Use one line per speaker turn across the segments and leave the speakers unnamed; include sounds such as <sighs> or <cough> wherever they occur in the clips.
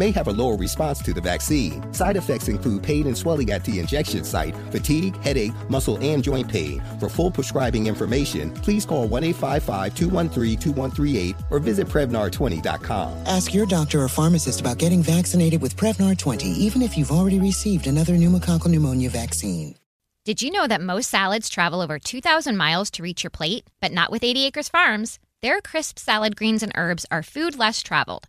may have a lower response to the vaccine. Side effects include pain and swelling at the injection site, fatigue, headache, muscle, and joint pain. For full prescribing information, please call 1 855 213 2138 or visit Prevnar20.com.
Ask your doctor or pharmacist about getting vaccinated with Prevnar 20, even if you've already received another pneumococcal pneumonia vaccine.
Did you know that most salads travel over 2,000 miles to reach your plate? But not with 80 Acres Farms. Their crisp salad greens and herbs are food less traveled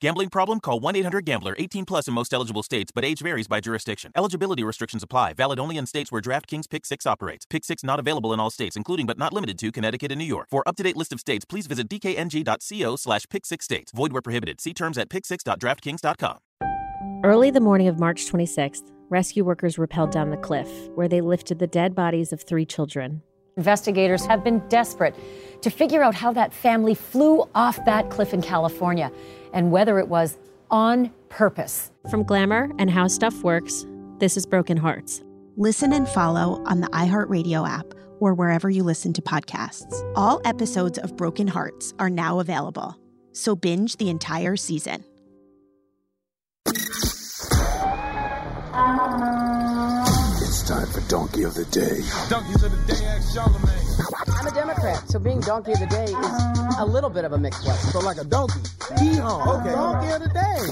Gambling problem? Call 1 800 Gambler. 18 plus in most eligible states, but age varies by jurisdiction. Eligibility restrictions apply. Valid only in states where DraftKings Pick 6 operates. Pick 6 not available in all states, including but not limited to Connecticut and New York. For up to date list of states, please visit dkng.co slash pick 6 states. Void where prohibited. See terms at pick6.draftkings.com.
Early the morning of March 26th, rescue workers rappelled down the cliff where they lifted the dead bodies of three children.
Investigators have been desperate to figure out how that family flew off that cliff in California and whether it was on purpose.
From Glamour and How Stuff Works, this is Broken Hearts.
Listen and follow on the iHeartRadio app or wherever you listen to podcasts. All episodes of Broken Hearts are now available, so binge the entire season.
It's time for Donkey of the Day.
Donkeys of the Day, ask Charlemagne.
I'm a Democrat, so being Donkey of the Day is a little bit of a mixed blessing.
So like a donkey.
Hee-haw.
Okay.
Donkey of the Day. <laughs>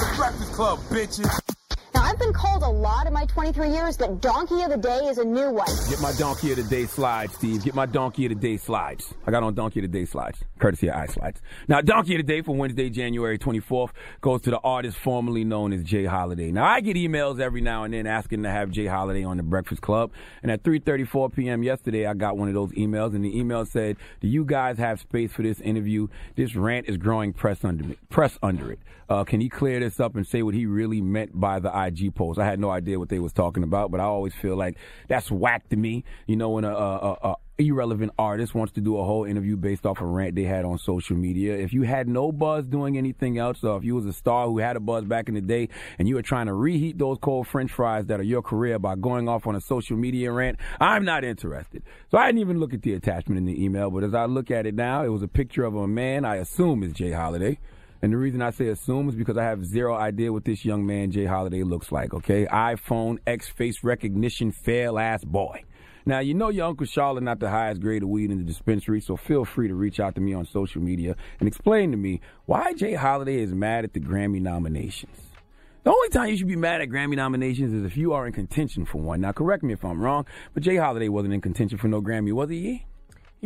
the Breakfast Club, bitches.
Now, I've been called a lot in my 23 years, but Donkey of the Day is a new one.
Get my Donkey of the Day slides, Steve. Get my Donkey of the Day slides. I got on Donkey of the Day slides, courtesy of iSlides. Now, Donkey of the Day for Wednesday, January 24th goes to the artist formerly known as Jay Holiday. Now, I get emails every now and then asking to have Jay Holiday on the Breakfast Club. And at 3.34 p.m. yesterday, I got one of those emails, and the email said, do you guys have space for this interview? This rant is growing press under, me, press under it. Uh, can he clear this up and say what he really meant by the IG post? I had no idea what they was talking about, but I always feel like that's whack to me. You know, when a, a, a irrelevant artist wants to do a whole interview based off a rant they had on social media. If you had no buzz doing anything else, or if you was a star who had a buzz back in the day and you were trying to reheat those cold french fries that are your career by going off on a social media rant, I'm not interested. So I didn't even look at the attachment in the email, but as I look at it now, it was a picture of a man I assume is Jay Holiday. And the reason I say assume is because I have zero idea what this young man, Jay Holiday, looks like, okay? iPhone X face recognition fail ass boy. Now, you know your Uncle Charlotte not the highest grade of weed in the dispensary, so feel free to reach out to me on social media and explain to me why Jay Holiday is mad at the Grammy nominations. The only time you should be mad at Grammy nominations is if you are in contention for one. Now, correct me if I'm wrong, but Jay Holiday wasn't in contention for no Grammy, was he?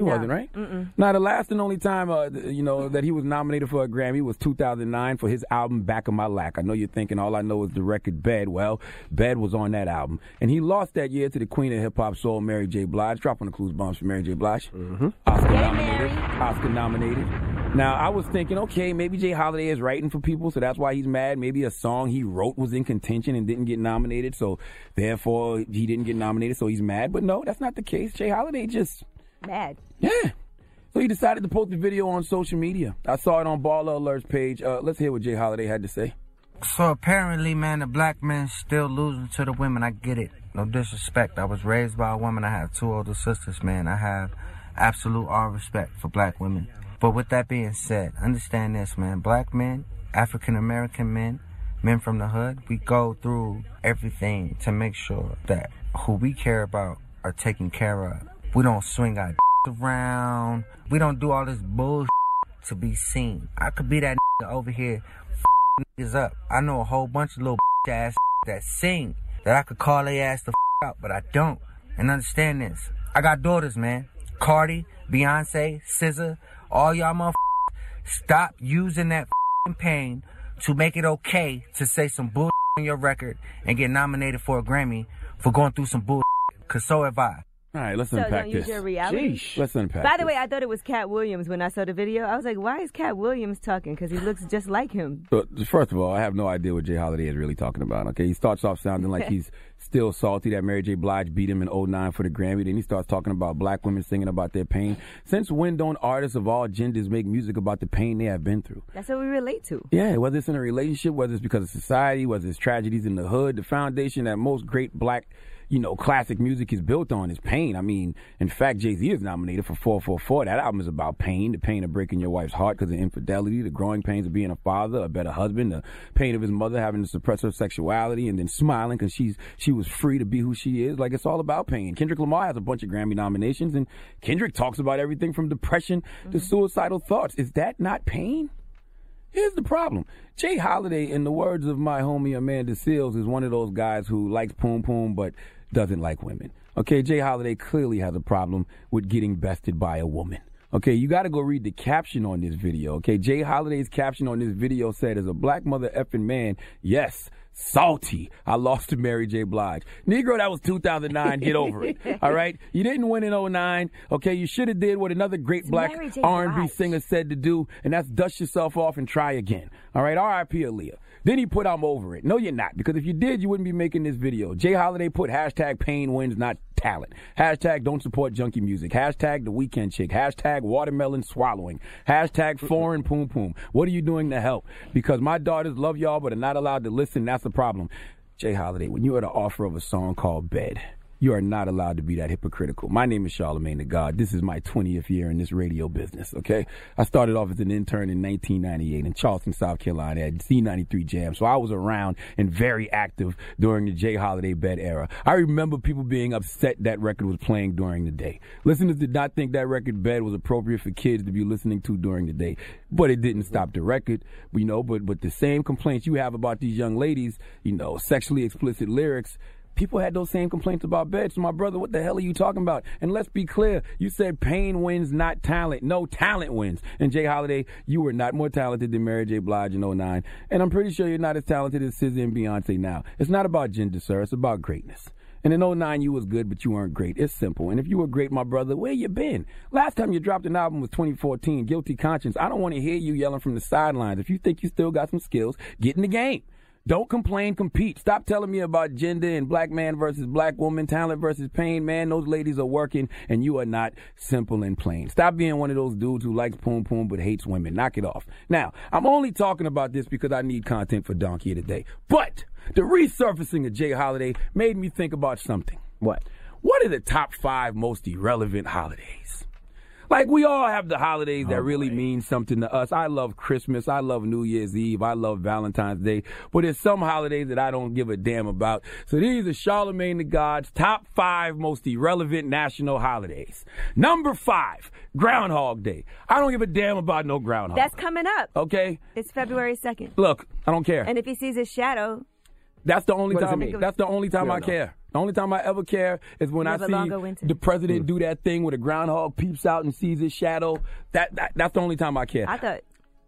He
No.
wasn't, right?
Mm-mm.
Now, the last and only time, uh, you know, that he was nominated for a Grammy was 2009 for his album "Back of My Lack." I know you're thinking all I know is the record "Bed." Well, "Bed" was on that album, and he lost that year to the queen of hip hop soul, Mary J. Blige. Drop on the clues bombs for Mary J. Blige. Mm-hmm. Oscar nominated. Oscar nominated. Now, I was thinking, okay, maybe Jay Holiday is writing for people, so that's why he's mad. Maybe a song he wrote was in contention and didn't get nominated, so therefore he didn't get nominated, so he's mad. But no, that's not the case. Jay Holiday just
Mad.
yeah. So he decided to post the video on social media. I saw it on Baller Alerts page. Uh, let's hear what Jay Holiday had to say.
So apparently, man, the black men still losing to the women. I get it. No disrespect. I was raised by a woman. I have two older sisters, man. I have absolute all respect for black women. But with that being said, understand this, man. Black men, African American men, men from the hood, we go through everything to make sure that who we care about are taken care of. We don't swing our <laughs> around. We don't do all this bullshit to be seen. I could be that <laughs> over here <laughs> niggas up. I know a whole bunch of little ass that sing that I could call their ass the out, but I don't. And understand this. I got daughters, man. Cardi, Beyonce, SZA, all y'all motherfuckers. Stop using that pain to make it okay to say some bull on your record and get nominated for a Grammy for going through some bull. Cause so have I.
All right, let's
So
unpack
don't use your reality?
Sheesh. Let's unpack
By the
this.
way, I thought it was Katt Williams when I saw the video. I was like, why is Katt Williams talking? Because he looks just like him. <sighs>
But first of all, I have no idea what Jay Holiday is really talking about. Okay, he starts off sounding like <laughs> he's still salty that Mary J. Blige beat him in 09 for the Grammy. Then he starts talking about black women singing about their pain. Since when don't artists of all genders make music about the pain they have been through?
That's what we relate to.
Yeah, whether it's in a relationship, whether it's because of society, whether it's tragedies in the hood, the foundation that most great black, you know, classic music is built on is pain. I mean, in fact, Jay Z is nominated for 444. That album is about pain, the pain of breaking your wife's heart because of infidelity, the growing pains of being a father, a better husband, the pain of his mother having to suppress her sexuality and then smiling because she's she was free to be who she is. Like it's all about pain. Kendrick Lamar has a bunch of Grammy nominations, and Kendrick talks about everything from depression to mm-hmm. suicidal thoughts. Is that not pain? Here's the problem. Jay Holiday, in the words of my homie Amanda Seales, is one of those guys who likes poom poom but doesn't like women. Okay, Jay Holiday clearly has a problem with getting bested by a woman. Okay, you got to go read the caption on this video. Okay, Jay Holiday's caption on this video said, "As a black mother effing man, yes, salty. I lost to Mary J. Blige. Negro, that was 2009. Get over it. <laughs> All right, you didn't win in 09. Okay, you should have did what another great black R&B
Blige.
singer said to do, and that's dust yourself off and try again. All right, R.I.P. Aaliyah. Then he put I'm over it. No, you're not, because if you did, you wouldn't be making this video. Jay Holiday put hashtag pain wins, not talent. Hashtag don't support junkie music. Hashtag the weekend chick. Hashtag watermelon swallowing. Hashtag foreign poom poom. What are you doing to help? Because my daughters love y'all, but are not allowed to listen. That's the problem. Jay Holiday, when you are the offer of a song called Bed, you are not allowed to be that hypocritical. My name is Charlemagne the God. This is my 20th year in this radio business, okay? I started off as an intern in 1998 in Charleston, South Carolina at C93 Jam. So I was around and very active during the Jay Holiday Bed era. I remember people being upset that record was playing during the day. Listeners did not think that record Bed was appropriate for kids to be listening to during the day. But it didn't stop the record, you know, but, but the same complaints you have about these young ladies, you know, sexually explicit lyrics, People had those same complaints about bed. So, my brother, what the hell are you talking about? And let's be clear. You said pain wins, not talent. No, talent wins. And Jay Holiday, you were not more talented than Mary J. Blige in 09. And I'm pretty sure you're not as talented as SZA and Beyonce now. It's not about gender, sir. It's about greatness. And in 09, you was good, but you weren't great. It's simple. And if you were great, my brother, where you been? Last time you dropped an album was 2014, Guilty Conscience. I don't want to hear you yelling from the sidelines. If you think you still got some skills, get in the game. Don't complain, compete. Stop telling me about gender and black man versus black woman, talent versus pain. Man, those ladies are working and you are not simple and plain. Stop being one of those dudes who likes poom poom but hates women. Knock it off. Now, I'm only talking about this because I need content for Donkey today. But the resurfacing of Jay Holiday made me think about something.
What?
What are the top five most irrelevant holidays? Like we all have the holidays that really mean something to us. I love Christmas. I love New Year's Eve. I love Valentine's Day. But there's some holidays that I don't give a damn about. So these are Charlemagne the God's top five most irrelevant national holidays. Number five, Groundhog Day. I don't give a damn about no groundhog.
That's coming up.
okay.
It's February 2nd.
Look, I don't care.
And if he sees his shadow,
That's the only
What
time. That's the only time
We
I
don't
care. The only time I ever care is when
You
I see the president mm. do that thing where the groundhog peeps out and sees his shadow. That, that that's the only time I care.
I thought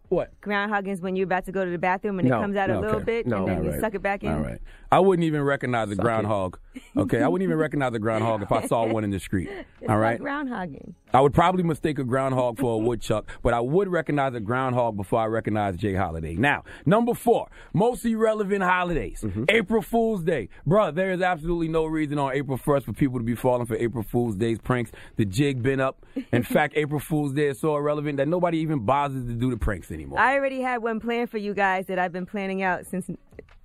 what
groundhog is when you're about to go to the bathroom and
No,
it comes out a little
okay.
bit
No,
and then you
right.
suck it back in.
All right. I wouldn't even recognize a
Suck it.
groundhog. Okay, I wouldn't even recognize a groundhog if I saw <laughs> one in the street.
It's
all
not
right.
groundhogging.
I would probably mistake a groundhog for a <laughs> woodchuck, but I would recognize a groundhog before I recognize Jay Holiday. Now, number four, most irrelevant holidays.
Mm-hmm.
April Fool's Day. Bruh, there is absolutely no reason on April 1st for people to be falling for April Fool's Day's pranks. The jig been up. In <laughs> fact, April Fool's Day is so irrelevant that nobody even bothers to do the pranks anymore.
I already had one planned for you guys that I've been planning out since.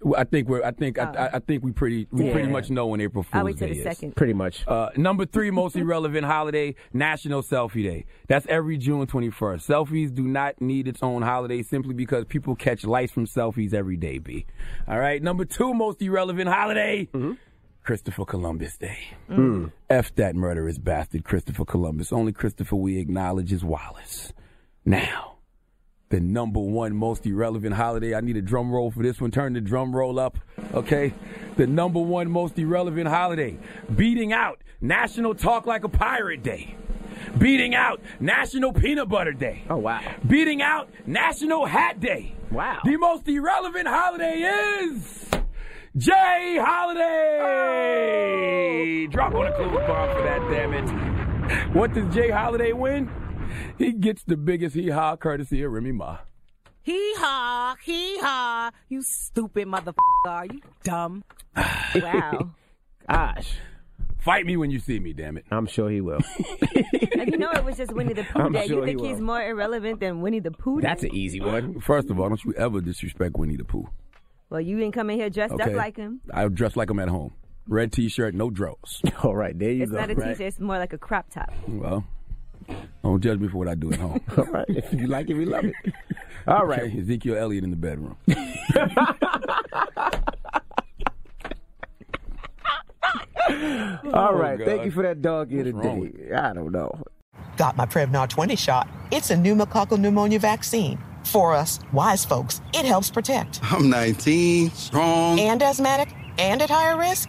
Well, I think we're. I think. I, I, I think we pretty. We
Yeah.
pretty much know when April Fool's
I'll wait
Day
the
is.
second.
Pretty much.
Uh, number three most <laughs> irrelevant holiday: National Selfie Day. That's every June twenty first. Selfies do not need its own holiday simply because people catch lice from selfies every day. B. All right. Number two most irrelevant holiday: Christopher Columbus Day.
Mm.
F that murderous bastard, Christopher Columbus. Only Christopher we acknowledge is Wallace. Now the number one most irrelevant holiday. I need a drum roll for this one. Turn the drum roll up, okay? The number one most irrelevant holiday. Beating out National Talk Like a Pirate Day. Beating out National Peanut Butter Day.
Oh, wow.
Beating out National Hat Day.
Wow.
The most irrelevant holiday is Jay Holiday. Drop on a clue bomb for that, damn it. What does Jay Holiday win? He gets the biggest hee haw courtesy of Remy Ma.
Hee haw, hee haw. You stupid motherfucker. Are you dumb? <sighs>
Wow.
Gosh.
Fight me when you see me, damn it.
I'm sure he will.
and <laughs> you know it was just Winnie the Pooh <laughs> Day.
sure
you think
he
he's more irrelevant than Winnie the Pooh
That's an easy one.
First of all, don't you ever disrespect Winnie the Pooh.
Well, you didn't come in here dressed
Okay.
up like him.
I dress like him at home. Red t-shirt, no drawers. <laughs>
All right, there you
It's
go.
not a
Right.
t-shirt. It's more like a crop top.
Well, don't judge me for what I do at home. <laughs>
All right. If you like it, we love it. <laughs> All right.
Okay, Ezekiel Elliott in the bedroom. <laughs>
All oh, right.
God.
Thank you for that dog here today. I don't know.
Got my Prevnar 20 shot. It's a pneumococcal pneumonia vaccine. For us, wise folks, it helps protect.
I'm 19, strong.
And asthmatic and at higher risk?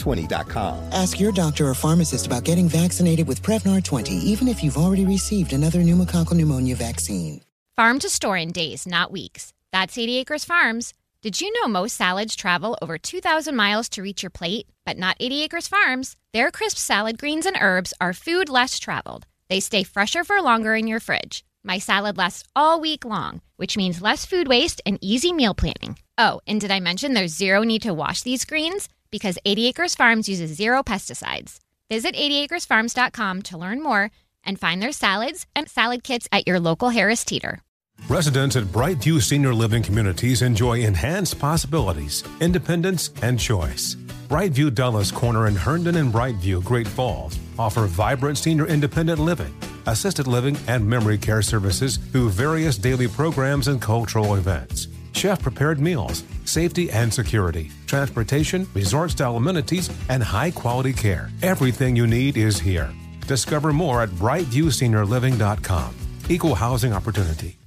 Prevnar20.com.
Ask your doctor or pharmacist about getting vaccinated with Prevnar 20, even if you've already received another pneumococcal pneumonia vaccine.
Farm to store in days, not weeks. That's 80 Acres Farms. Did you know most salads travel over 2,000 miles to reach your plate? But not 80 Acres Farms. Their crisp salad greens and herbs are food less traveled. They stay fresher for longer in your fridge. My salad lasts all week long, which means less food waste and easy meal planning. Oh, and did I mention there's zero need to wash these greens? Because 80 Acres Farms uses zero pesticides. Visit 80acresfarms.com to learn more and find their salads and salad kits at your local Harris Teeter.
Residents at Brightview Senior Living Communities enjoy enhanced possibilities, independence, and choice. Brightview Dulles Corner in Herndon and Brightview, Great Falls, offer vibrant senior independent living, assisted living, and memory care services through various daily programs and cultural events. Chef prepared meals, safety and security, transportation, resort style amenities, and high quality care. Everything you need is here. Discover more at brightviewseniorliving.com. Equal housing opportunity.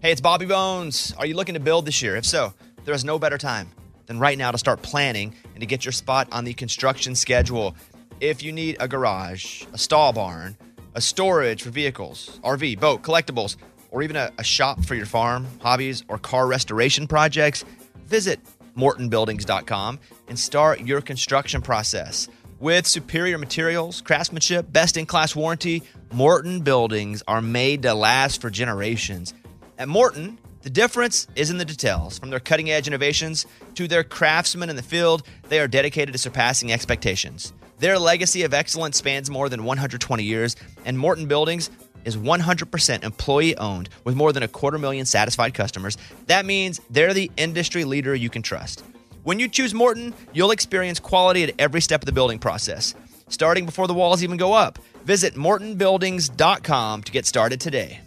Hey, it's Bobby Bones. Are you looking to build this year? If so, there is no better time than right now to start planning and to get your spot on the construction schedule. If you need a garage, a stall barn, a storage for vehicles, RV, boat, collectibles, or even a, a shop for your farm, hobbies, or car restoration projects, visit mortonbuildings.com and start your construction process. With superior materials, craftsmanship, best in class warranty, Morton buildings are made to last for generations. At Morton, the difference is in the details. From their cutting edge innovations to their craftsmen in the field, they are dedicated to surpassing expectations. Their legacy of excellence spans more than 120 years, and Morton Buildings is 100% employee owned with more than a quarter million satisfied customers. That means they're the industry leader you can trust. When you choose Morton, you'll experience quality at every step of the building process, starting before the walls even go up. Visit mortonbuildings.com to get started today.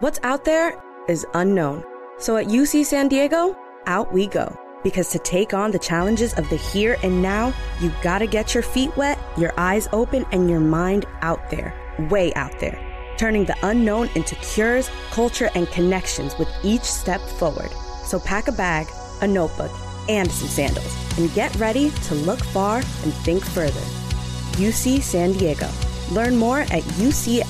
What's out there is unknown. So at UC San Diego, out we go. Because to take on the challenges of the here and now, you gotta get your feet wet, your eyes open, and your mind out there, way out there. Turning the unknown into cures, culture, and connections with each step forward. So pack a bag, a notebook, and some sandals, and get ready to look far and think further. UC San Diego. Learn more at ucsd.edu.